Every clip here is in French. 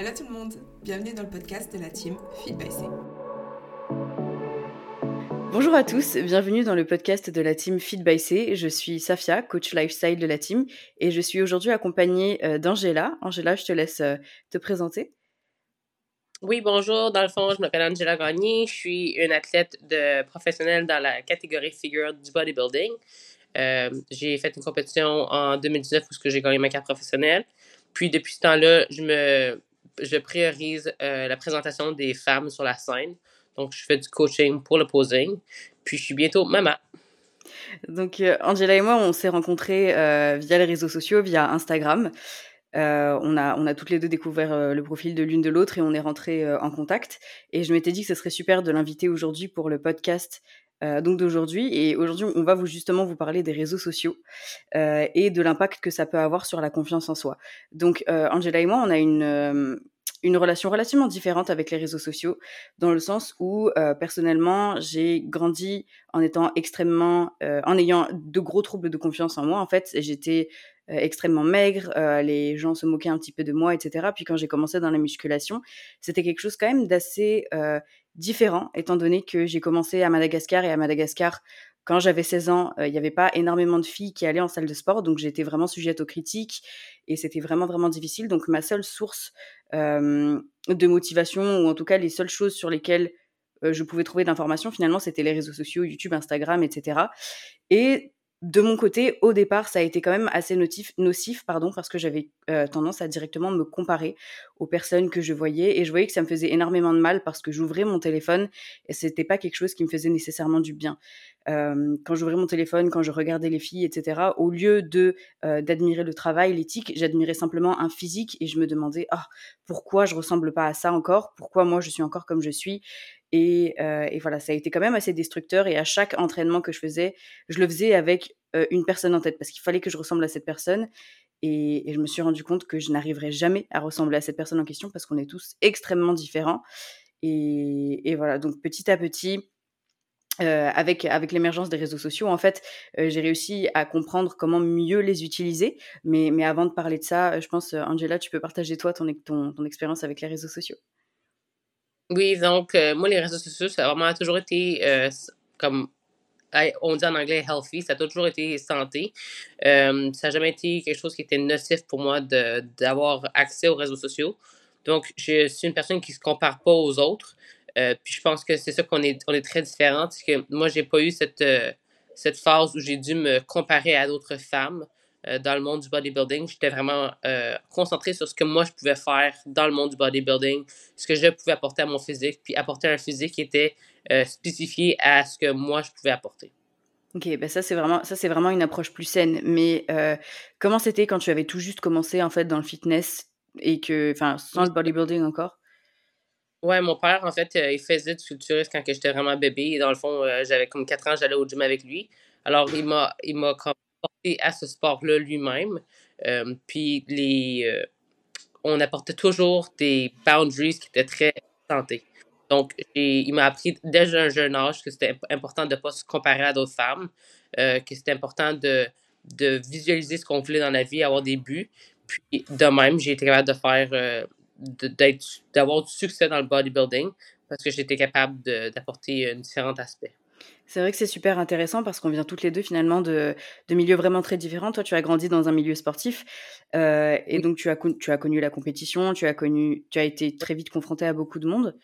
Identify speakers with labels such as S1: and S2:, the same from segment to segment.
S1: Hello tout le monde, bienvenue dans le podcast de la team Feed by C.
S2: Bonjour à tous, bienvenue dans le podcast de la team Feed by C. Je suis Safia, coach lifestyle de la team, et je suis aujourd'hui accompagnée euh, d'Angela. Angela, je te laisse euh, te présenter.
S3: Oui, bonjour. Dans le fond, je m'appelle Angela Gagné. Je suis une athlète de professionnelle dans la catégorie figure du bodybuilding. Euh, j'ai fait une compétition en 2019 où j'ai gagné ma carte professionnelle. Puis depuis ce temps-là, je me je priorise euh, la présentation des femmes sur la scène. Donc, je fais du coaching pour le posing. Puis, je suis bientôt maman.
S2: Donc, euh, Angela et moi, on s'est rencontrés euh, via les réseaux sociaux, via Instagram. on, a, on a toutes les deux découvert le profil de l'une de l'autre et on est rentrés en contact. Et je m'étais dit que ce serait super de l'inviter aujourd'hui pour le podcast donc d'aujourd'hui. Et aujourd'hui, on va vous justement vous parler des réseaux sociaux et de l'impact que ça peut avoir sur la confiance en soi. Donc Angela et moi, on a une une relation relativement différente avec les réseaux sociaux, dans le sens où personnellement j'ai grandi en étant extrêmement, en ayant de gros troubles de confiance en moi. En fait, j'étais extrêmement maigre, les gens se moquaient un petit peu de moi, etc. Puis quand j'ai commencé dans la musculation, c'était quelque chose quand même d'assez différent, étant donné que j'ai commencé à Madagascar et à Madagascar, quand j'avais 16 ans, il n'y avait pas énormément de filles qui allaient en salle de sport, donc j'étais vraiment sujette aux critiques et c'était vraiment vraiment difficile. Donc ma seule source de motivation, ou en tout cas les seules choses sur lesquelles je pouvais trouver d'informations, finalement, c'était les réseaux sociaux, YouTube, Instagram, etc. Et de mon côté, au départ, ça a été quand même assez nocif, pardon, parce que j'avais euh, tendance à directement me comparer aux personnes que je voyais et je voyais que ça me faisait énormément de mal parce que j'ouvrais mon téléphone et c'était pas quelque chose qui me faisait nécessairement du bien. Euh, quand j'ouvrais mon téléphone, quand je regardais les filles, etc., au lieu de euh, d'admirer le travail, l'éthique, j'admirais simplement un physique et je me demandais ah pourquoi je ressemble pas à ça encore, pourquoi moi je suis encore comme je suis? Et, euh, et, voilà, ça a été quand même assez destructeur. Et à chaque entraînement que je faisais, je le faisais avec euh, une personne en tête parce qu'il fallait que je ressemble à cette personne. Et, je me suis rendu compte que je n'arriverais jamais à ressembler à cette personne en question parce qu'on est tous extrêmement différents. Et, voilà, donc petit à petit, euh, avec, avec l'émergence des réseaux sociaux, en fait, j'ai réussi à comprendre comment mieux les utiliser. Mais, mais avant de parler de ça, je pense, Angela, tu peux partager toi ton, ton, ton expérience avec les réseaux sociaux.
S3: Oui, donc, euh, moi, les réseaux sociaux, ça a vraiment toujours été, euh, comme on dit en anglais, healthy, ça a toujours été santé. Euh, ça n'a jamais été quelque chose qui était nocif pour moi d'avoir accès aux réseaux sociaux. Donc, je suis une personne qui ne se compare pas aux autres. puis je pense que c'est ça qu'on est, on est très différents. Que moi, j'ai pas eu cette, cette phase où j'ai dû me comparer à d'autres femmes. Euh, dans le monde du bodybuilding. J'étais vraiment euh, concentré sur ce que moi je pouvais faire dans le monde du bodybuilding, ce que je pouvais apporter à mon physique, puis apporter un physique qui était euh, spécifié à ce que moi je pouvais apporter.
S2: Ok, ben ça c'est vraiment ça c'est vraiment une approche plus saine. Mais comment c'était quand tu avais tout juste commencé en fait dans le fitness et que, enfin, sans le bodybuilding encore?
S3: Ouais, mon père, en fait, il faisait du culturisme quand j'étais vraiment bébé. Et dans le fond, j'avais comme 4 ans, j'allais au gym avec lui. Alors, il m'a, il m'a à ce sport-là lui-même. Euh, puis les, euh, on apportait toujours des boundaries qui étaient très santé. Donc, il m'a appris dès un jeune âge que c'était important de ne pas se comparer à d'autres femmes, euh, que c'était important de, de visualiser ce qu'on voulait dans la vie, avoir des buts. Puis, de même, j'ai été capable de faire, d'avoir du succès dans le bodybuilding parce que j'étais capable d'apporter un différent aspect.
S2: C'est vrai que c'est super intéressant parce qu'on vient toutes les deux finalement de, de, milieux vraiment très différents. Toi, tu as grandi dans un milieu sportif euh, et donc tu as, tu as connu la compétition, tu as, connu, tu as été très vite confronté à beaucoup de monde.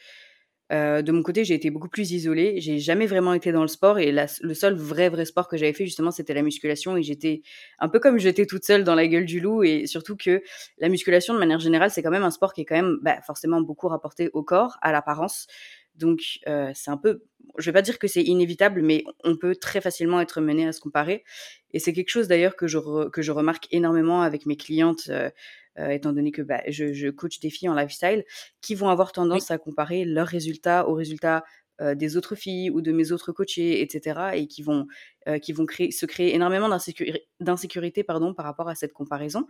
S2: Euh, de mon côté, j'ai été beaucoup plus isolée. J'ai jamais vraiment été dans le sport et le seul vrai vrai sport que j'avais fait justement, c'était la musculation et j'étais un peu comme j'étais toute seule dans la gueule du loup et surtout que la musculation de manière générale, c'est quand même un sport qui est quand même bah, forcément beaucoup rapporté au corps, à l'apparence. Donc euh, c'est un peu, je vais pas dire que c'est inévitable, mais on peut très facilement être mené à se comparer. Et c'est quelque chose d'ailleurs que je que je remarque énormément avec mes clientes, euh, euh, étant donné que bah, je, je, coach des filles en lifestyle, qui vont avoir tendance à comparer leurs résultats aux résultats des autres filles ou de mes autres coachés, etc. Et qui vont qui vont créer, se créer énormément d'insécurité pardon par rapport à cette comparaison.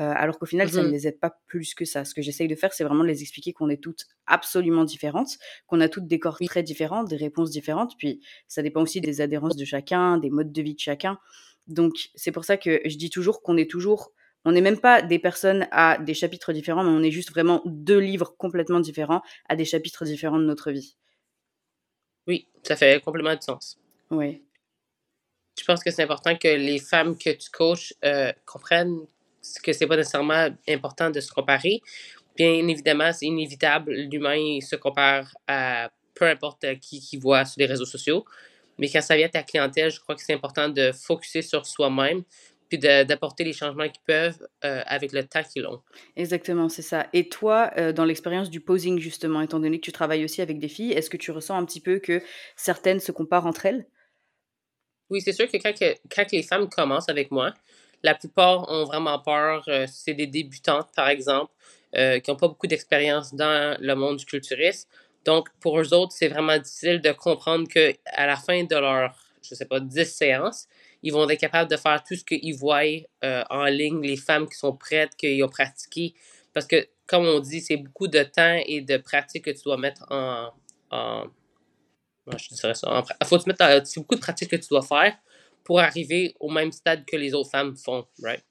S2: Euh, alors qu'au final, ça ne mmh les aide pas plus que ça. Ce que j'essaye de faire, c'est vraiment de les expliquer qu'on est toutes absolument différentes, qu'on a toutes des corps très différents, des réponses différentes, puis ça dépend aussi des adhérences de chacun, des modes de vie de chacun. Donc, c'est pour ça que je dis toujours qu'on est toujours on n'est même pas des personnes à des chapitres différents, mais on est juste vraiment deux livres complètement différents à des chapitres différents de notre vie.
S3: Oui, ça fait complètement du sens.
S2: Oui.
S3: Je pense que c'est important que les femmes que tu coaches euh, comprennent que c'est pas nécessairement important de se comparer. Bien évidemment, c'est inévitable. L'humain se compare à peu importe qui qui voit sur les réseaux sociaux. Mais quand ça vient à ta clientèle, je crois que c'est important de focuser sur soi-même puis d'apporter les changements qu'ils peuvent euh, avec le temps qu'ils ont.
S2: Exactement, c'est ça. Et toi, euh, dans l'expérience du posing, justement, étant donné que tu travailles aussi avec des filles, est-ce que tu ressens un petit peu que certaines se comparent entre elles?
S3: Oui, c'est sûr que quand, que quand les femmes commencent avec moi, la plupart ont vraiment peur. Euh, c'est des débutantes, par exemple, qui n'ont pas beaucoup d'expérience dans le monde du culturisme. Donc, pour eux autres, c'est vraiment difficile de comprendre qu'à la fin de leur, je sais pas, 10 séances, ils vont être capables de faire tout ce qu'ils voient euh, en ligne, les femmes qui sont prêtes, qui ont pratiqué. Parce que, comme on dit, c'est beaucoup de temps et de pratique que tu dois mettre en. en je dirais ça. faut te mettre c'est beaucoup de pratique que tu dois faire pour arriver au même stade que les autres femmes font, right?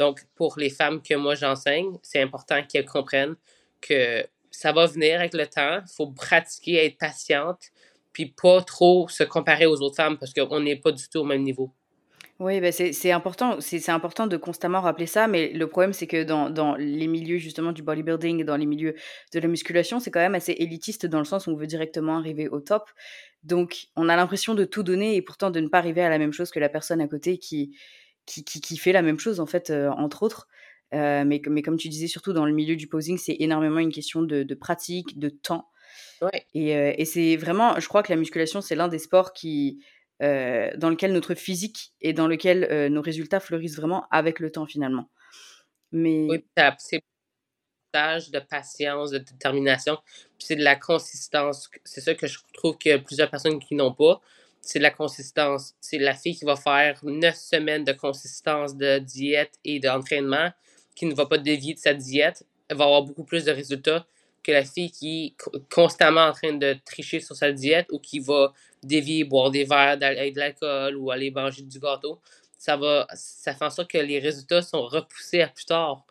S3: Donc, pour les femmes que moi j'enseigne, c'est important qu'elles comprennent que ça va venir avec le temps. Il faut pratiquer, être patiente, puis pas trop se comparer aux autres femmes parce qu'on n'est pas du tout au même niveau.
S2: Oui, bah, c'est important, c'est important de constamment rappeler ça, mais le problème, c'est que dans, dans les milieux justement du bodybuilding, dans les milieux de la musculation, c'est quand même assez élitiste dans le sens où on veut directement arriver au top. Donc, on a l'impression de tout donner et pourtant de ne pas arriver à la même chose que la personne à côté qui, qui, qui, fait la même chose, en fait, euh, entre autres. Euh, mais, mais comme tu disais, surtout dans le milieu du posing, c'est énormément une question de, de pratique, de temps.
S3: Ouais.
S2: Et, euh, et c'est vraiment, je crois que la musculation, c'est l'un des sports qui, euh, dans lequel notre physique et dans lequel euh, nos résultats fleurissent vraiment avec le temps finalement. Mais...
S3: Oui, c'est de patience, de détermination, c'est de la consistance. C'est ça que je trouve qu'il y a plusieurs personnes qui n'ont pas. C'est de la consistance. C'est la fille qui va faire neuf semaines de consistance de diète et d'entraînement, qui ne va pas dévier de sa diète, elle va avoir beaucoup plus de résultats que la fille qui est constamment en train de tricher sur sa diète ou qui va dévier, boire des verres avec de l'alcool ou aller manger du gâteau, ça va ça fait en sorte que les résultats sont repoussés à plus tard.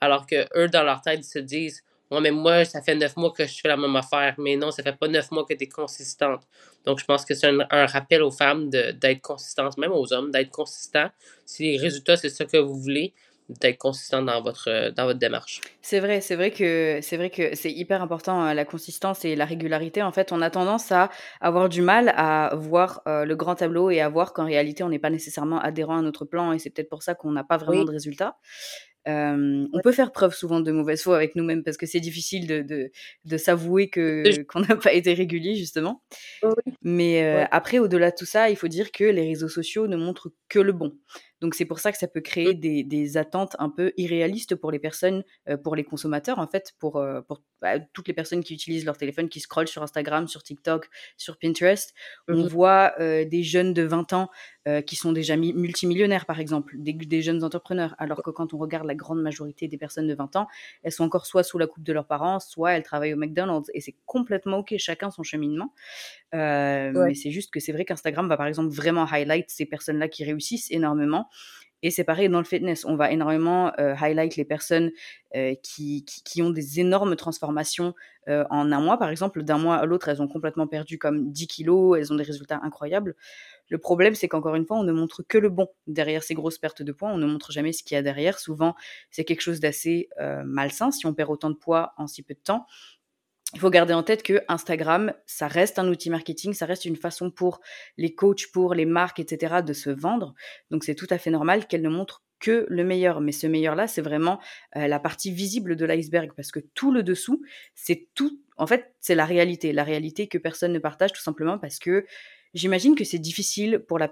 S3: Alors que eux, dans leur tête, ils se disent Ouais, mais moi, ça fait neuf mois que je fais la même affaire. Mais non, ça fait pas neuf mois que tu es consistante. Donc, je pense que c'est un, rappel aux femmes d'être consistantes, même aux hommes, d'être consistants. Si les résultats, c'est ce que vous voulez, d'être consistant dans votre, dans votre démarche.
S2: C'est vrai, c'est vrai que c'est vrai que c'est hyper important euh, la consistance et la régularité. En fait, on a tendance à avoir du mal à voir euh, le grand tableau et à voir qu'en réalité, on n'est pas nécessairement adhérent à notre plan et c'est peut-être pour ça qu'on n'a pas vraiment de résultats. Euh, on peut faire preuve souvent de mauvaise foi avec nous-mêmes parce que c'est difficile de, de, de s'avouer que qu'on n'a pas été régulier justement. Mais après, au-delà de tout ça, il faut dire que les réseaux sociaux ne montrent que le bon. Donc c'est pour ça que ça peut créer mmh. des, des attentes un peu irréalistes pour les personnes, euh, pour les consommateurs en fait, pour, euh, pour bah, toutes les personnes qui utilisent leur téléphone, qui scrollent sur Instagram, sur TikTok, sur Pinterest. On mmh voit euh, des jeunes de 20 ans qui sont déjà multimillionnaires par exemple, des, des, jeunes entrepreneurs, alors que quand on regarde la grande majorité des personnes de 20 ans, elles sont encore soit sous la coupe de leurs parents, soit elles travaillent au McDonald's et c'est complètement ok, chacun son cheminement. Mais c'est juste que c'est vrai qu'Instagram va par exemple vraiment highlight ces personnes-là qui réussissent énormément. Et c'est pareil dans le fitness, on va énormément highlight les personnes qui, qui, ont des énormes transformations en un mois. Par exemple, d'un mois à l'autre, elles ont complètement perdu comme 10 kilos, elles ont des résultats incroyables. Le problème, c'est qu'encore une fois, on ne montre que le bon derrière ces grosses pertes de poids. On ne montre jamais ce qu'il y a derrière. Souvent, c'est quelque chose d'assez malsain si on perd autant de poids en si peu de temps il faut garder en tête que Instagram, ça reste un outil marketing, ça reste une façon pour les coachs, pour les marques, etc., de se vendre. Donc c'est tout à fait normal qu'elle ne montre que le meilleur. Mais ce meilleur-là, c'est vraiment euh, la partie visible de l'iceberg, parce que tout le dessous, c'est tout. En fait, c'est la réalité, la réalité que personne ne partage, tout simplement parce que j'imagine que c'est difficile pour la,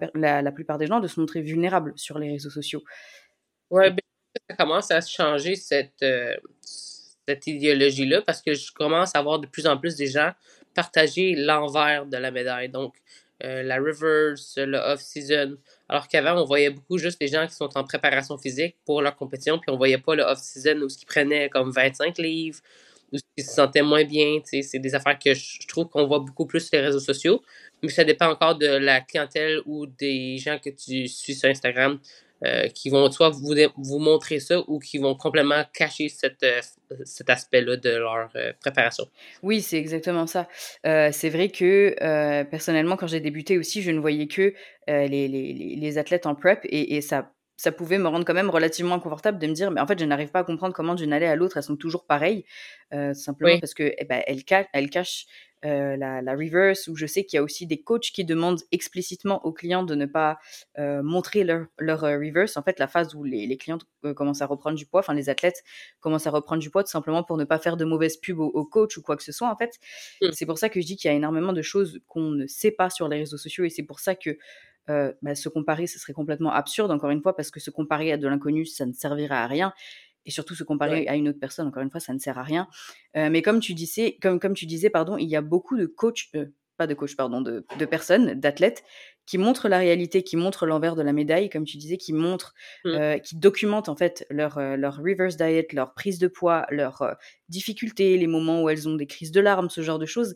S2: plupart des gens de se montrer vulnérable sur les réseaux sociaux.
S3: Ouais, ça commence à changer cette. Euh, cette idéologie-là parce que je commence à voir de plus en plus des gens partager l'envers de la médaille. Donc, euh, la reverse, le off-season. Alors qu'avant, on voyait beaucoup juste les gens qui sont en préparation physique pour leur compétition, puis on voyait pas le off-season où ce qui prenaient comme 25 livres, ou ce qui se sentaient moins bien. C'est des affaires que je trouve qu'on voit beaucoup plus sur les réseaux sociaux, mais ça dépend encore de la clientèle ou des gens que tu suis sur Instagram. Euh, qui vont soit vous, vous montrer ça ou qui vont complètement cacher cette, euh, cet aspect-là de leur euh, préparation.
S2: Oui, c'est exactement ça. c'est vrai que personnellement, quand j'ai débuté aussi, je ne voyais que les, les, les, athlètes en prep et, et ça ça pouvait me rendre quand même relativement inconfortable de me dire mais en fait je n'arrive pas à comprendre comment d'une allée à l'autre elles sont toujours pareilles simplement parce que eh ben, elles, elles, cachent euh, la, la, reverse, où je sais qu'il y a aussi des coachs qui demandent explicitement aux clients de ne pas euh, montrer leur, leur euh, reverse, en fait la phase où les, les clients commencent à reprendre du poids, enfin les athlètes commencent à reprendre du poids tout simplement pour ne pas faire de mauvaises pubs au, au coach ou quoi que ce soit en fait. Mmh. C'est pour ça que je dis qu'il y a énormément de choses qu'on ne sait pas sur les réseaux sociaux et c'est pour ça que euh, bah, se comparer, ce serait complètement absurde, encore une fois, parce que se comparer à de l'inconnu, ça ne servira à rien et surtout se comparer à une autre personne, encore une fois, ça ne sert à rien. Euh, mais comme tu disais, comme, comme tu disais, pardon, il y a beaucoup de coachs, euh, pas de coachs, pardon, de, de personnes, d'athlètes, qui montrent la réalité, qui montrent l'envers de la médaille, comme tu disais, qui montrent, mmh. qui documentent en fait leur, leur reverse diet, leur prise de poids, leurs difficultés, les moments où elles ont des crises de larmes, ce genre de choses.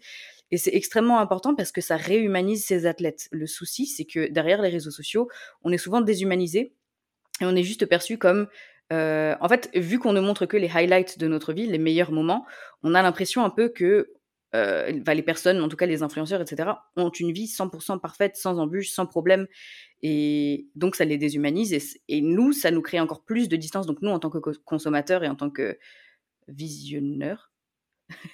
S2: Et c'est extrêmement important parce que ça réhumanise ces athlètes. Le souci, c'est que derrière les réseaux sociaux, on est souvent déshumanisé et on est juste perçu comme euh, en fait, vu qu'on ne montre que les highlights de notre vie, les meilleurs moments, on a l'impression un peu que euh, bah, les personnes, en tout cas les influenceurs, etc., ont une vie 100% parfaite, sans embûches, sans problème. Et donc, ça les déshumanise. Et, et, nous, ça nous crée encore plus de distance. Donc, nous, en tant que consommateurs et en tant que visionneurs,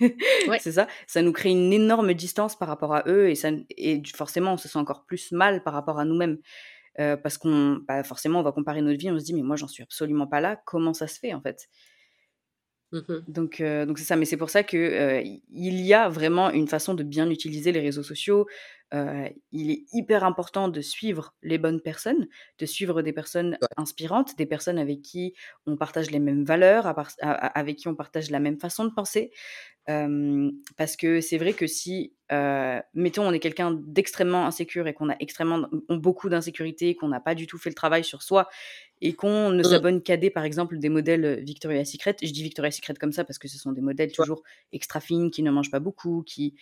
S2: ouais. c'est ça, ça nous crée une énorme distance par rapport à eux. Et, ça, et forcément, on se sent encore plus mal par rapport à nous-mêmes. Euh, parce qu'on, bah, forcément, on va comparer notre vie, on se dit, mais moi, j'en suis absolument pas là. Comment ça se fait, en fait? Mmh Donc, euh, donc c'est ça. Mais c'est pour ça que euh, il y a vraiment une façon de bien utiliser les réseaux sociaux. Il est hyper important de suivre les bonnes personnes, de suivre des personnes inspirantes, des personnes avec qui on partage les mêmes valeurs, avec qui on partage la même façon de penser. parce que c'est vrai que si, mettons, on est quelqu'un d'extrêmement insécure et qu'on a extrêmement beaucoup d'insécurité, qu'on n'a pas du tout fait le travail sur soi et qu'on ne mmh. s'abonne qu'à des, par exemple, des modèles Victoria's Secret. Je dis Victoria's Secret comme ça parce que ce sont des modèles toujours extra fines, qui ne mangent pas beaucoup, qui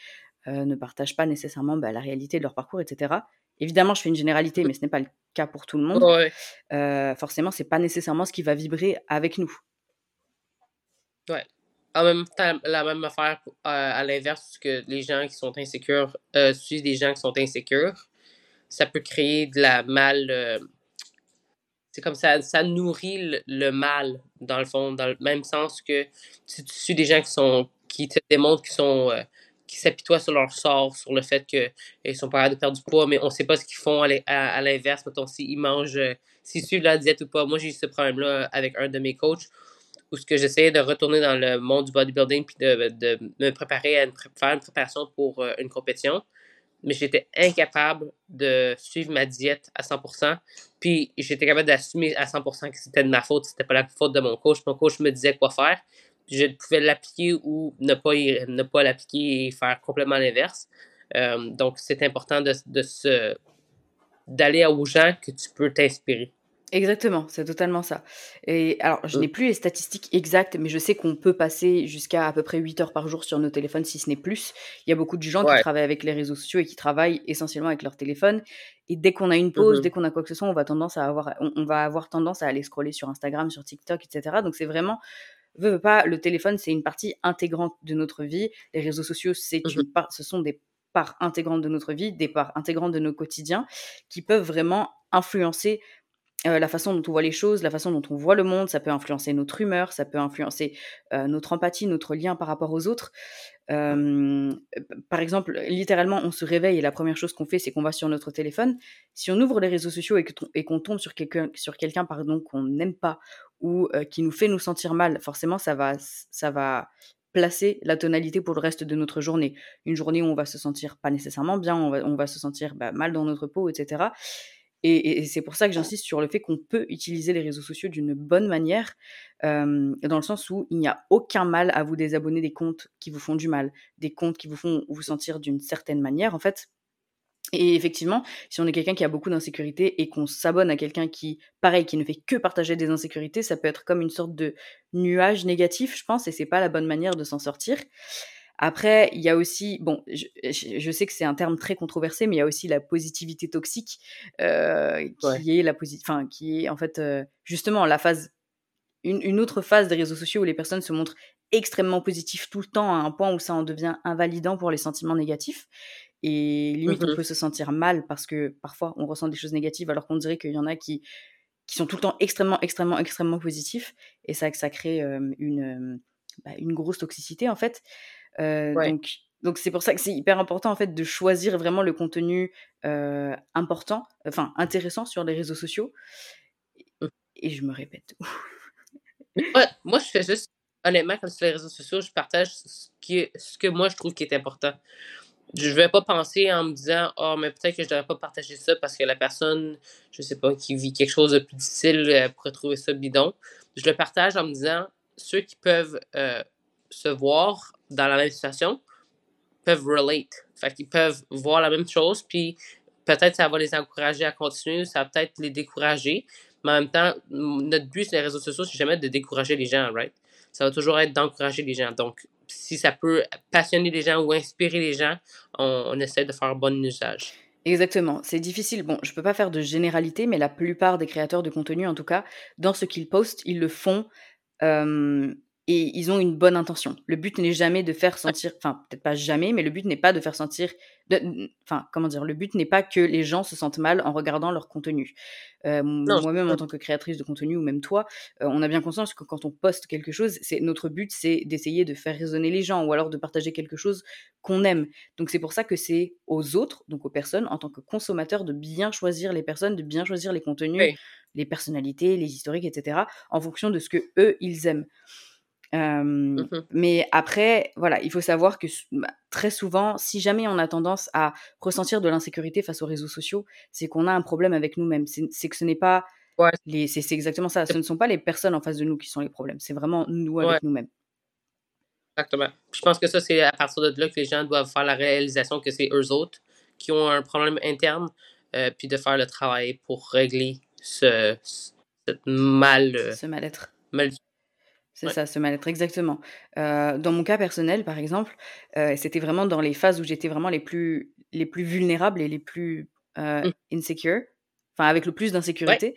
S2: ne partagent pas nécessairement bah, la réalité de leur parcours, etc. Évidemment, je fais une généralité, mmh. mais ce n'est pas le cas pour tout le monde. Ouais. forcément, c'est pas nécessairement ce qui va vibrer avec nous.
S3: Ouais en même temps, la même affaire euh, à l'inverse, que les gens qui sont insécures euh, suivent des gens qui sont insécures, ça peut créer de la mal. Euh, c'est comme ça, ça nourrit le, mal, dans le fond, dans le même sens que si tu suis des gens qui sont qui te démontrent qu'ils sont euh, qui s'apitoient sur leur sort, sur le fait qu'ils sont pas capables de perdre du poids, mais on sait pas ce qu'ils font à, l'inverse, mettons, s'ils mangent, s'ils suivent la diète ou pas. Moi, j'ai eu ce problème-là avec un de mes coachs où ce que j'essayais de retourner dans le monde du bodybuilding puis de, me préparer à faire une préparation pour euh, une compétition. Mais j'étais incapable de suivre ma diète à 100%. Puis j'étais capable d'assumer à 100% que c'était de ma faute, c'était pas la faute de mon coach. Mon coach me disait quoi faire. Je pouvais l'appliquer ou ne pas, ne pas l'appliquer et faire complètement l'inverse. Euh, donc c'est important de, de se d'aller aux gens que tu peux t'inspirer.
S2: Exactement, c'est totalement ça. Et alors, je n'ai mmh. plus les statistiques exactes, mais je sais qu'on peut passer jusqu'à à peu près 8 heures par jour sur nos téléphones, si ce n'est plus. Il y a beaucoup de gens qui travaillent avec les réseaux sociaux et qui travaillent essentiellement avec leur téléphone. Et dès qu'on a une pause, mmh dès qu'on a quoi que ce soit, on va, tendance à avoir, on, va avoir tendance à aller scroller sur Instagram, sur TikTok, etc. Donc c'est vraiment, veux, veux pas, le téléphone, c'est une partie intégrante de notre vie. Les réseaux sociaux, c'est mmh une part, ce sont des parts intégrantes de notre vie, des parts intégrantes de nos quotidiens, qui peuvent vraiment influencer euh, la façon dont on voit les choses, la façon dont on voit le monde, ça peut influencer notre humeur, ça peut influencer euh, notre empathie, notre lien par rapport aux autres. Euh, par exemple, littéralement, on se réveille et la première chose qu'on fait, c'est qu'on va sur notre téléphone. Si on ouvre les réseaux sociaux et qu'on tombe sur quelqu'un, sur quelqu'un pardon qu'on n'aime pas ou qui nous fait nous sentir mal, forcément, ça va, ça va placer la tonalité pour le reste de notre journée. Une journée où on va se sentir pas nécessairement bien, on va, on va se sentir bah, mal dans notre peau, etc. Et, c'est pour ça que j'insiste sur le fait qu'on peut utiliser les réseaux sociaux d'une bonne manière, euh, dans le sens où il n'y a aucun mal à vous désabonner des comptes qui vous font du mal, des comptes qui vous font vous sentir d'une certaine manière, en fait. Et effectivement, si on est quelqu'un qui a beaucoup d'insécurité et qu'on s'abonne à quelqu'un qui, pareil, qui ne fait que partager des insécurités, ça peut être comme une sorte de nuage négatif, je pense, et c'est pas la bonne manière de s'en sortir. Après, il y a aussi, bon, je, je sais que c'est un terme très controversé, mais il y a aussi la positivité toxique, euh, qui est la enfin, qui est en fait euh, justement la phase, une, une, autre phase des réseaux sociaux où les personnes se montrent extrêmement positives tout le temps à un point où ça en devient invalidant pour les sentiments négatifs. Et limite, on mmh peut se sentir mal parce que parfois on ressent des choses négatives alors qu'on dirait qu'il y en a qui, qui sont tout le temps extrêmement, extrêmement, extrêmement positifs. Et ça, ça crée une, bah, une grosse toxicité en fait. Donc, donc c'est pour ça que c'est hyper important en fait de choisir vraiment le contenu important, enfin intéressant sur les réseaux sociaux. Mmh. Et je me répète.
S3: moi, je fais juste, honnêtement, comme sur les réseaux sociaux, je partage ce, qui ce que moi je trouve qui est important je vais pas penser en me disant oh mais peut-être que je devrais pas partager ça parce que la personne je sais pas qui vit quelque chose de plus difficile elle pourrait trouver ça bidon je le partage en me disant ceux qui peuvent euh, se voir dans la même situation peuvent relate fait qu'ils peuvent voir la même chose puis peut-être ça va les encourager à continuer ça va peut-être les décourager mais en même temps notre but sur les réseaux sociaux c'est jamais de décourager les gens right? Ça va toujours être d'encourager les gens donc si ça peut passionner les gens ou inspirer les gens, on, essaie de faire un bon usage.
S2: Exactement, c'est difficile. Bon, je peux pas faire de généralité, mais la plupart des créateurs de contenu, en tout cas, dans ce qu'ils postent, ils le font euh, et ils ont une bonne intention. Le but n'est jamais de faire sentir, enfin peut-être pas jamais, mais le but n'est pas de faire sentir, enfin comment dire, le but n'est pas que les gens se sentent mal en regardant leur contenu. Euh, moi-même en tant que créatrice de contenu ou même toi, euh, on a bien conscience que quand on poste quelque chose, c'est notre but, c'est d'essayer de faire résonner les gens ou alors de partager quelque chose qu'on aime. Donc c'est pour ça que c'est aux autres, donc aux personnes, en tant que consommateurs, de bien choisir les personnes, de bien choisir les contenus, les personnalités, les historiques, etc., en fonction de ce que eux ils aiment. Mmh mais après, voilà, il faut savoir que bah, très souvent, si jamais on a tendance à ressentir de l'insécurité face aux réseaux sociaux, c'est qu'on a un problème avec nous-mêmes. C'est que ce n'est pas les, c'est exactement ça. Ce ne sont pas les personnes en face de nous qui sont les problèmes. C'est vraiment nous avec nous-mêmes.
S3: Exactement. Je pense que ça, c'est à partir de là que les gens doivent faire la réalisation que c'est eux autres qui ont un problème interne, euh, puis de faire le travail pour régler ce, mal,
S2: euh, ce mal-être. Mal c'est ça, ce mal-être, exactement. Euh, dans mon cas personnel, par exemple, euh, c'était vraiment dans les phases où j'étais vraiment les plus, les plus vulnérables et les plus euh, mmh. insecure, enfin avec le plus d'insécurité,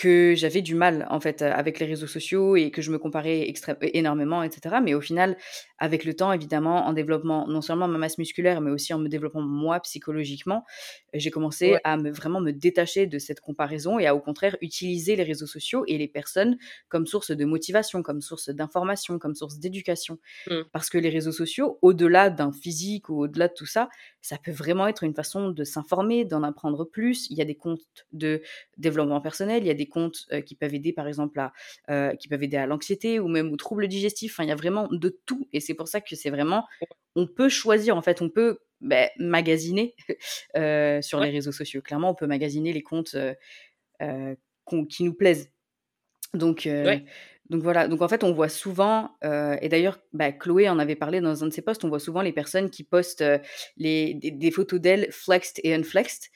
S2: que j'avais du mal en fait avec les réseaux sociaux et que je me comparais énormément, etc. Mais au final, avec le temps, évidemment, en développement non seulement ma masse musculaire, mais aussi en me développant moi psychologiquement, j'ai commencé à me vraiment me détacher de cette comparaison et à au contraire utiliser les réseaux sociaux et les personnes comme source de motivation, comme source d'information, comme source d'éducation. Mmh. Parce que les réseaux sociaux, au-delà d'un physique ou au-delà de tout ça, ça peut vraiment être une façon de s'informer, d'en apprendre plus. Il y a des comptes de développement personnel, il y a des comptes qui peuvent aider par exemple à qui peuvent aider à l'anxiété ou même aux troubles digestifs. Enfin, il y a vraiment de tout et c'est pour ça que c'est vraiment on peut choisir en fait, on peut bah, magasiner euh, sur les réseaux sociaux. Clairement, on peut magasiner les comptes qui nous plaisent. Donc, donc voilà, donc en fait, on voit souvent, et d'ailleurs, bah, Chloé en avait parlé dans un de ses posts, on voit souvent les personnes qui postent les, des, photos d'elles flexed et unflexed,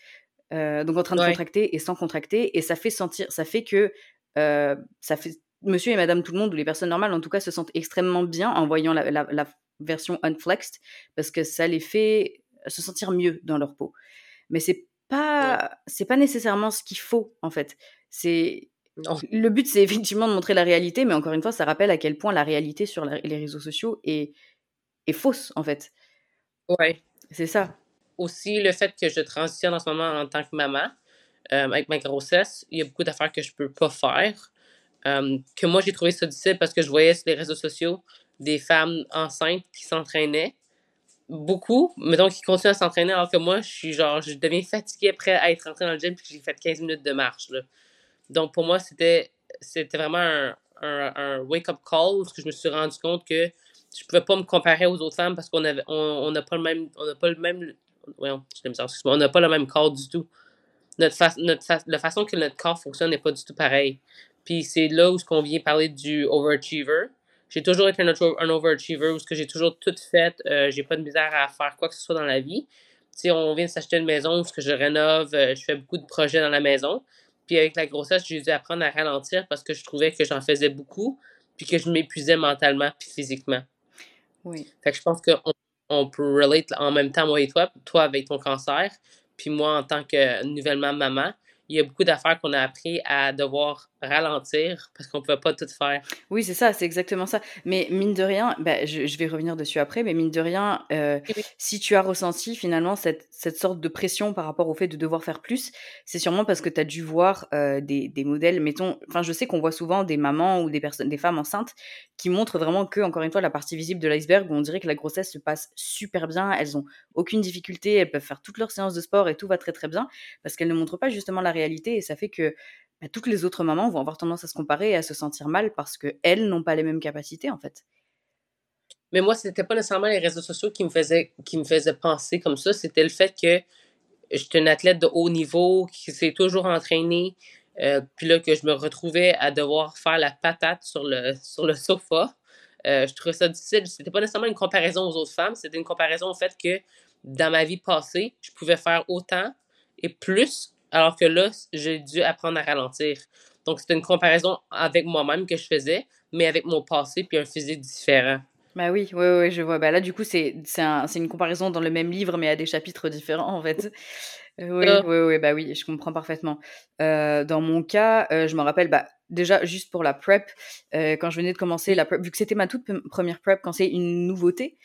S2: donc en train de contracter et sans contracter, et ça fait sentir, ça fait que ça fait monsieur et madame tout le monde, ou les personnes normales en tout cas, se sentent extrêmement bien en voyant la, la version unflexed, parce que ça les fait se sentir mieux dans leur peau. Mais c'est pas, c'est pas nécessairement ce qu'il faut en fait. C'est le but, c'est effectivement de montrer la réalité, mais encore une fois, ça rappelle à quel point la réalité sur les réseaux sociaux est, est fausse, en fait.
S3: Ouais.
S2: C'est ça.
S3: Aussi, le fait que je transitionne en ce moment en tant que maman, euh, avec ma grossesse, il y a beaucoup d'affaires que je peux pas faire. Euh, que moi, j'ai trouvé ça difficile parce que je voyais sur les réseaux sociaux des femmes enceintes qui s'entraînaient beaucoup, mais donc qui continuent à s'entraîner alors que moi, je suis genre, je deviens fatiguée après à être rentrée dans le gym puis j'ai fait 15 minutes de marche. Là. Donc, pour moi, c'était, c'était vraiment un, un, wake-up call parce que je me suis rendu compte que je pouvais pas me comparer aux autres femmes parce qu'on on n'a pas le même on n'a pas le même ouais, on n'a pas le même corps du tout. Notre, notre la façon que notre corps fonctionne n'est pas du tout pareil. Puis c'est là où ce qu'on vient parler du overachiever. J'ai toujours été un, un overachiever où j'ai toujours tout fait euh, j'ai pas de misère à faire quoi que ce soit dans la vie. Tu on vient de s'acheter une maison où je rénove euh, je fais beaucoup de projets dans la maison. Puis avec la grossesse, j'ai dû apprendre à ralentir parce que je trouvais que j'en faisais beaucoup, puis que je m'épuisais mentalement puis physiquement.
S2: Oui.
S3: Fait que je pense qu'on on peut relate en même temps, moi et toi, toi avec ton cancer, puis moi en tant que nouvellement maman il y a beaucoup d'affaires qu'on a appris à devoir ralentir parce qu'on ne pouvait pas tout faire.
S2: Oui, c'est ça, c'est exactement ça. Mais mine de rien, bah, je, vais revenir dessus après, mais mine de rien, euh, si tu as ressenti finalement cette, cette, sorte de pression par rapport au fait de devoir faire plus, c'est sûrement parce que tu as dû voir euh, des, des, modèles, mettons, enfin je sais qu'on voit souvent des mamans ou des personnes, des femmes enceintes qui montrent vraiment que, encore une fois, la partie visible de l'iceberg où on dirait que la grossesse se passe super bien, elles ont aucune difficulté, elles peuvent faire toutes leurs séances de sport et tout va très très bien, parce qu'elles ne montrent pas justement la réalité et ça fait que bah, toutes les autres mamans vont avoir tendance à se comparer et à se sentir mal parce qu'elles n'ont pas les mêmes capacités en fait.
S3: Mais moi, ce n'était pas nécessairement les réseaux sociaux qui me faisaient, qui me faisaient penser comme ça, c'était le fait que j'étais une athlète de haut niveau qui s'est toujours entraînée, euh, puis là que je me retrouvais à devoir faire la patate sur le, sur le sofa. Euh, je trouvais ça difficile. C'était pas nécessairement une comparaison aux autres femmes, c'était une comparaison au fait que dans ma vie passée, je pouvais faire autant et plus alors que là, j'ai dû apprendre à ralentir. Donc, c'était une comparaison avec moi-même que je faisais, mais avec mon passé puis un physique différent.
S2: Bah oui, oui, oui, je vois. Bah là, du coup, c'est un, une comparaison dans le même livre, mais à des chapitres différents, en fait. Oui, oui, oui, bah oui, je comprends parfaitement. Euh, dans mon cas, euh, je me rappelle, bah, déjà, juste pour la prep, euh, quand je venais de commencer la prep, vu que c'était ma toute première prep, quand c'est une nouveauté,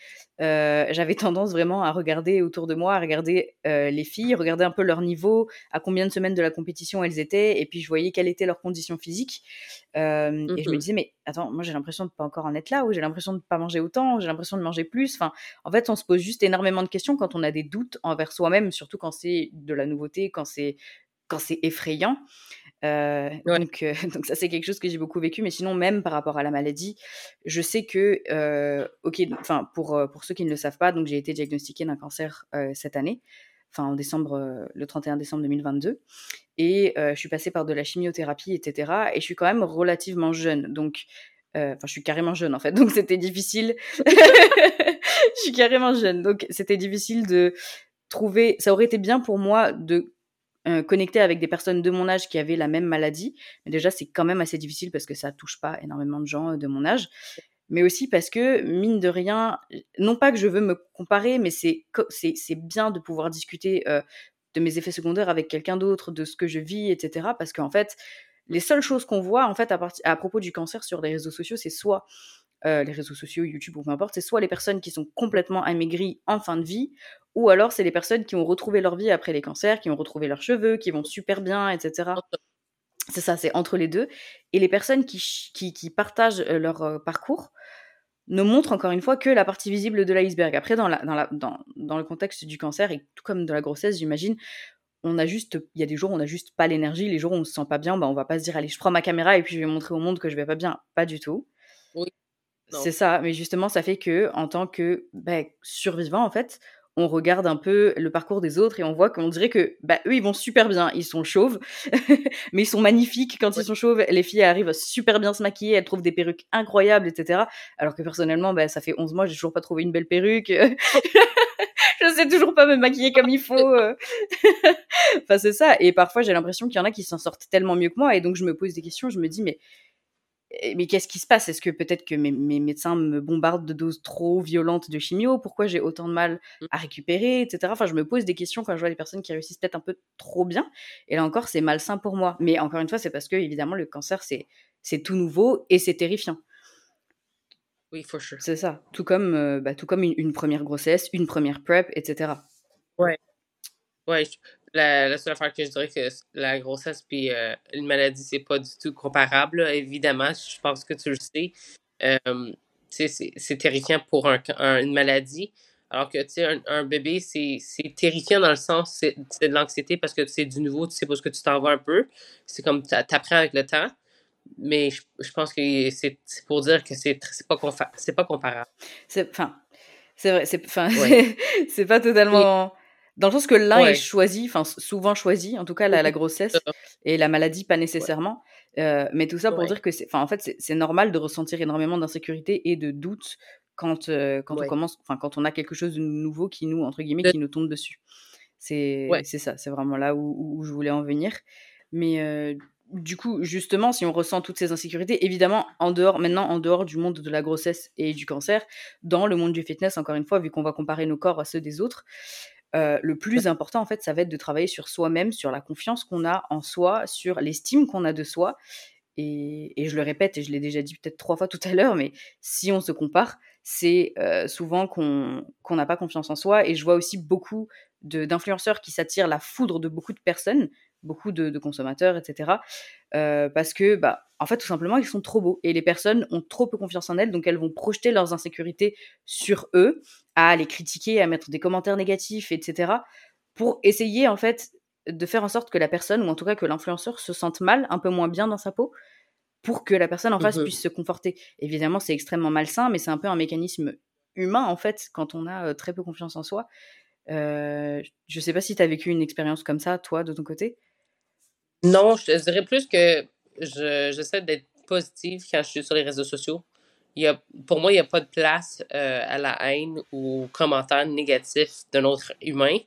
S2: euh, j'avais tendance vraiment à regarder autour de moi, à regarder euh, les filles, regarder un peu leur niveau, à combien de semaines de la compétition elles étaient, et puis je voyais quelles étaient leurs conditions physiques. Euh, Et je me mmh disais, mais attends, moi j'ai l'impression de pas encore en être là, ou j'ai l'impression de pas manger autant, j'ai l'impression de manger plus. Enfin, en fait, on se pose juste énormément de questions quand on a des doutes envers soi-même, surtout quand c'est de la nouveauté, quand c'est quand c'est effrayant. Euh, donc, euh, donc ça c'est quelque chose que j'ai beaucoup vécu, mais sinon même par rapport à la maladie, je sais que, euh, ok, enfin pour pour ceux qui ne le savent pas, donc j'ai été diagnostiquée d'un cancer euh, cette année, enfin en décembre, le 31 décembre 2022, et je suis passée par de la chimiothérapie, etc. Et je suis quand même relativement jeune, donc enfin je suis carrément jeune en fait, donc c'était difficile. je suis carrément jeune, donc c'était difficile de trouver. Ça aurait été bien pour moi de euh, connecter avec des personnes de mon âge qui avaient la même maladie. Mais déjà, c'est quand même assez difficile parce que ça touche pas énormément de gens euh, de mon âge. Mais aussi parce que, mine de rien, non pas que je veux me comparer, mais c'est, bien de pouvoir discuter euh, de mes effets secondaires avec quelqu'un d'autre, de ce que je vis, etc. Parce qu'en fait, les seules choses qu'on voit, en fait, à, à propos du cancer sur les réseaux sociaux, c'est soit euh, les réseaux sociaux, YouTube ou peu importe, c'est soit les personnes qui sont complètement amaigries en fin de vie, ou alors c'est les personnes qui ont retrouvé leur vie après les cancers, qui ont retrouvé leurs cheveux, qui vont super bien, etc. C'est ça, c'est entre les deux. Et les personnes qui, qui, partagent euh, leur euh, parcours ne montrent encore une fois que la partie visible de l'iceberg. Après, dans, la, dans, la, dans, dans le contexte du cancer, et tout comme de la grossesse, j'imagine, on a juste, il y a des jours où on n'a juste pas l'énergie, les jours où on se sent pas bien, bah on va pas se dire allez, je prends ma caméra et puis je vais montrer au monde que je vais pas bien. Pas du tout.
S3: Oui.
S2: C'est ça, mais justement, ça fait que en tant que bah, survivant, en fait, on regarde un peu le parcours des autres et on voit qu'on dirait que bah, eux, ils vont super bien. Ils sont chauves, mais ils sont magnifiques quand ils sont chauves. Les filles arrivent à super bien se maquiller, elles trouvent des perruques incroyables, etc. Alors que personnellement, bah, ça fait 11 mois, j'ai toujours pas trouvé une belle perruque. je sais toujours pas me maquiller comme il faut. enfin, c'est ça. Et parfois, j'ai l'impression qu'il y en a qui s'en sortent tellement mieux que moi. Et donc, je me pose des questions. Je me dis, mais mais qu'est-ce qui se passe? Est-ce que peut-être que mes, médecins me bombardent de doses trop violentes de chimio? Pourquoi j'ai autant de mal mmh. à récupérer, etc. Enfin, je me pose des questions quand je vois des personnes qui réussissent peut-être un peu trop bien. Et là encore, c'est malsain pour moi. Mais encore une fois, c'est parce que évidemment, le cancer, c'est c'est tout nouveau et c'est terrifiant.
S3: Oui, for sure.
S2: C'est ça. Tout comme, euh, bah, tout comme une, première grossesse, une première prep, etc.
S3: Ouais. Ouais, la, seule affaire que je dirais que la grossesse puis euh, une maladie, c'est pas du tout comparable. Évidemment, je pense que tu le sais. Euh, c'est terrifiant pour un, une maladie. Alors que, tu sais, un, bébé, c'est terrifiant dans le sens, c'est de l'anxiété parce que c'est du nouveau, tu sais pas ce que tu t'en vas un peu. C'est comme, tu apprends avec le temps. Mais je, pense que c'est pour dire que c'est pas, pas comparable.
S2: Enfin, c'est vrai, c'est pas totalement... Dans le sens que l'un est choisi, enfin souvent choisi, en tout cas la, la grossesse et la maladie pas nécessairement. Euh, mais tout ça pour dire que c'est, enfin en fait c'est normal de ressentir énormément d'insécurité et de doute quand euh, quand on commence, enfin quand on a quelque chose de nouveau qui nous entre guillemets qui nous tombe dessus. C'est c'est ça, c'est vraiment là où, où, je voulais en venir. Mais euh, du coup, justement, si on ressent toutes ces insécurités, évidemment, en dehors, maintenant, en dehors du monde de la grossesse et du cancer, dans le monde du fitness, encore une fois, vu qu'on va comparer nos corps à ceux des autres, euh, le plus important, en fait, ça va être de travailler sur soi-même, sur la confiance qu'on a en soi, sur l'estime qu'on a de soi. Et, je le répète, et je l'ai déjà dit peut-être trois fois tout à l'heure, mais si on se compare, c'est euh, souvent qu'on n'a pas confiance en soi. Et je vois aussi beaucoup d'influenceurs qui s'attirent la foudre de beaucoup de personnes, beaucoup de, consommateurs, etc. Euh, parce que, bah, en fait, tout simplement, ils sont trop beaux. Et les personnes ont trop peu confiance en elles, donc elles vont projeter leurs insécurités sur eux, à les critiquer, à mettre des commentaires négatifs, etc. pour essayer, en fait, de faire en sorte que la personne, ou en tout cas que l'influenceur, se sente mal, un peu moins bien dans sa peau, pour que la personne en face mmh puisse se conforter. Évidemment, c'est extrêmement malsain, mais c'est un peu un mécanisme humain, en fait, quand on a euh, très peu confiance en soi. Euh, je sais pas si tu as vécu une expérience comme ça, toi, de ton côté.
S3: Non, je te dirais plus que j'essaie d'être positive quand je suis sur les réseaux sociaux. Il y a, pour moi, il n'y a pas de place euh, à la haine ou aux commentaires négatifs d'un autre humain.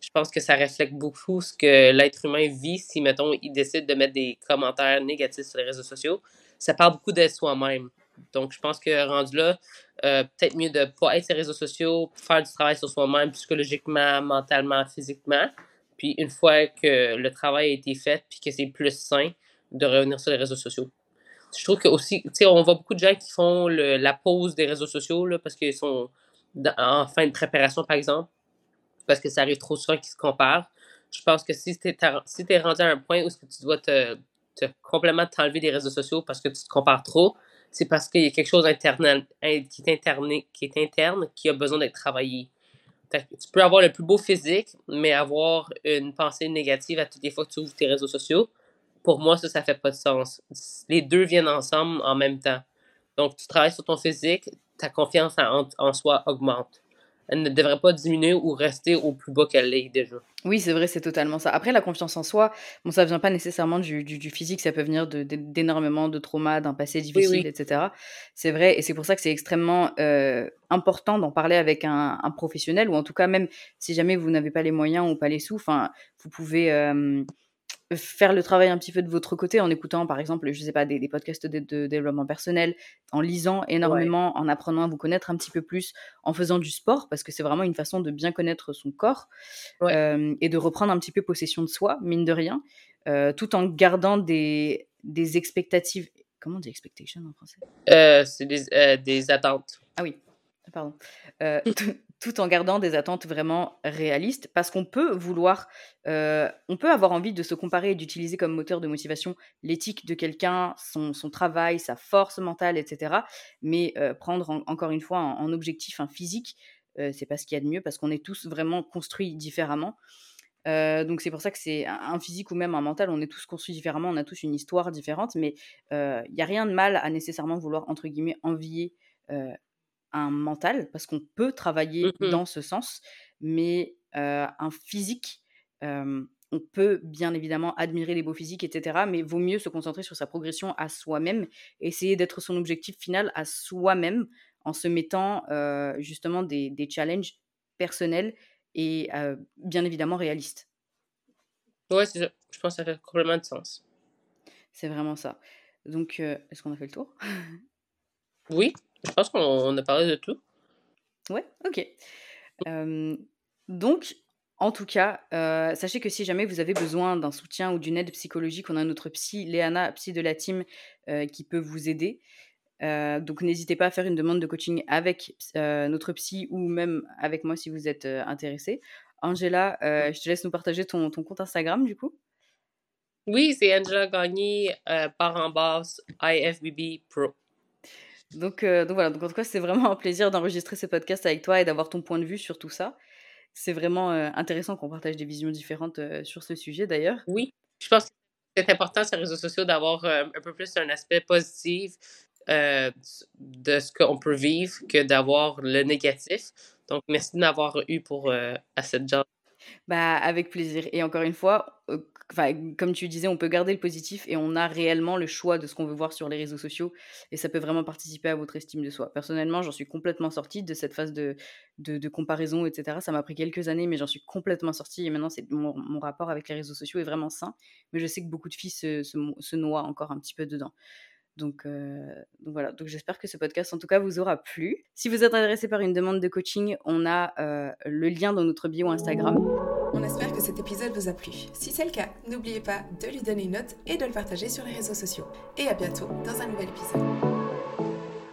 S3: Je pense que ça reflète beaucoup ce que l'être humain vit si, mettons, il décide de mettre des commentaires négatifs sur les réseaux sociaux. Ça parle beaucoup de soi-même. Donc, je pense que rendu là, euh, peut-être mieux de ne pas être sur les réseaux sociaux, faire du travail sur soi-même psychologiquement, mentalement, physiquement. Puis une fois que le travail a été fait, puis que c'est plus sain, de revenir sur les réseaux sociaux. Je trouve que aussi, tu sais, on voit beaucoup de gens qui font la pause des réseaux sociaux là, parce qu'ils sont en fin de préparation, par exemple, parce que ça arrive trop souvent qu'ils se comparent. Je pense que si tu es, rendu à un point où tu dois te, te complètement t'enlever des réseaux sociaux parce que tu te compares trop, c'est parce qu'il y a quelque chose interne, qui, est interne, qui est interne qui a besoin d'être travaillé tu peux avoir le plus beau physique, mais avoir une pensée négative à toutes les fois que tu ouvres tes réseaux sociaux, pour moi, ça, ça fait pas de sens. Les deux viennent ensemble en même temps. Donc, tu travailles sur ton physique, ta confiance en soi augmente elle ne devrait pas diminuer ou rester au plus bas qu'elle est déjà.
S2: Oui, c'est vrai, c'est totalement ça. Après, la confiance en soi, bon, ça vient pas nécessairement du, du, physique, ça peut venir d'énormément de, de, traumas, d'un passé difficile, etc. C'est vrai, et c'est pour ça que c'est extrêmement euh, important d'en parler avec un, un, professionnel, ou en tout cas, même si jamais vous n'avez pas les moyens ou pas les sous, vous pouvez... Euh, faire le travail un petit peu de votre côté en écoutant, par exemple, je sais pas, des, podcasts de, développement personnel, en lisant énormément, en apprenant à vous connaître un petit peu plus, en faisant du sport, parce que c'est vraiment une façon de bien connaître son corps euh, et de reprendre un petit peu possession de soi, mine de rien, euh, tout en gardant des, des expectatives. Comment on dit expectation en français?
S3: Euh, C'est des, des attentes.
S2: Ah oui, pardon. tout en gardant des attentes vraiment réalistes, parce qu'on peut vouloir, euh, on peut avoir envie de se comparer et d'utiliser comme moteur de motivation l'éthique de quelqu'un, son, travail, sa force mentale, etc. Mais euh, prendre encore une fois en, objectif un physique, euh, c'est pas ce qu'il y a de mieux, parce qu'on est tous vraiment construits différemment. donc c'est pour ça que c'est un physique ou même un mental, on est tous construits différemment, on a tous une histoire différente, mais il n'y a rien de mal à nécessairement vouloir, entre guillemets, envier un mental, parce qu'on peut travailler mmh dans ce sens, mais un physique, on peut bien évidemment admirer les beaux physiques, etc., mais vaut mieux se concentrer sur sa progression à soi-même, essayer d'être son objectif final à soi-même, en se mettant justement des, des, challenges personnels et bien évidemment réalistes.
S3: Ouais, je pense que ça fait complètement de sens.
S2: C'est vraiment ça. Donc, est-ce qu'on a fait le tour?
S3: Oui. Je pense qu'on a parlé de tout.
S2: Ouais, ok. donc, en tout cas, euh, sachez que si jamais vous avez besoin d'un soutien ou d'une aide psychologique, on a notre psy, Léana, psy de la team, euh, qui peut vous aider. Euh, donc n'hésitez pas à faire une demande de coaching avec notre psy ou même avec moi si vous êtes intéressé. Angela, je te laisse nous partager ton, ton compte Instagram du coup.
S3: Oui, c'est Angela Gagné par en bas IFBB Pro.
S2: Donc, euh, donc voilà, donc en tout cas, c'est vraiment un plaisir d'enregistrer ce podcast avec toi et d'avoir ton point de vue sur tout ça. C'est vraiment euh, intéressant qu'on partage des visions différentes euh, sur ce sujet d'ailleurs.
S3: Oui, je pense que c'est important sur les réseaux sociaux d'avoir un peu plus un aspect positif de ce qu'on peut vivre que d'avoir le négatif. Donc, merci de m'avoir eu pour à cette genre.
S2: Bah, avec plaisir. Et encore une fois, comme tu disais, on peut garder le positif et on a réellement le choix de ce qu'on veut voir sur les réseaux sociaux et ça peut vraiment participer à votre estime de soi. Personnellement, j'en suis complètement sortie de cette phase de, de, comparaison, etc. Ça m'a pris quelques années, mais j'en suis complètement sortie et maintenant, c'est mon, mon, rapport avec les réseaux sociaux est vraiment sain. Mais je sais que beaucoup de filles se, se noient encore un petit peu dedans. Donc, euh, donc, voilà, donc j'espère que ce podcast en tout cas vous aura plu. Si vous êtes intéressé par une demande de coaching, on a euh, le lien dans notre bio Instagram.
S1: On espère que cet épisode vous a plu. Si c'est le cas, n'oubliez pas de lui donner une note et de le partager sur les réseaux sociaux. Et à bientôt dans un nouvel épisode.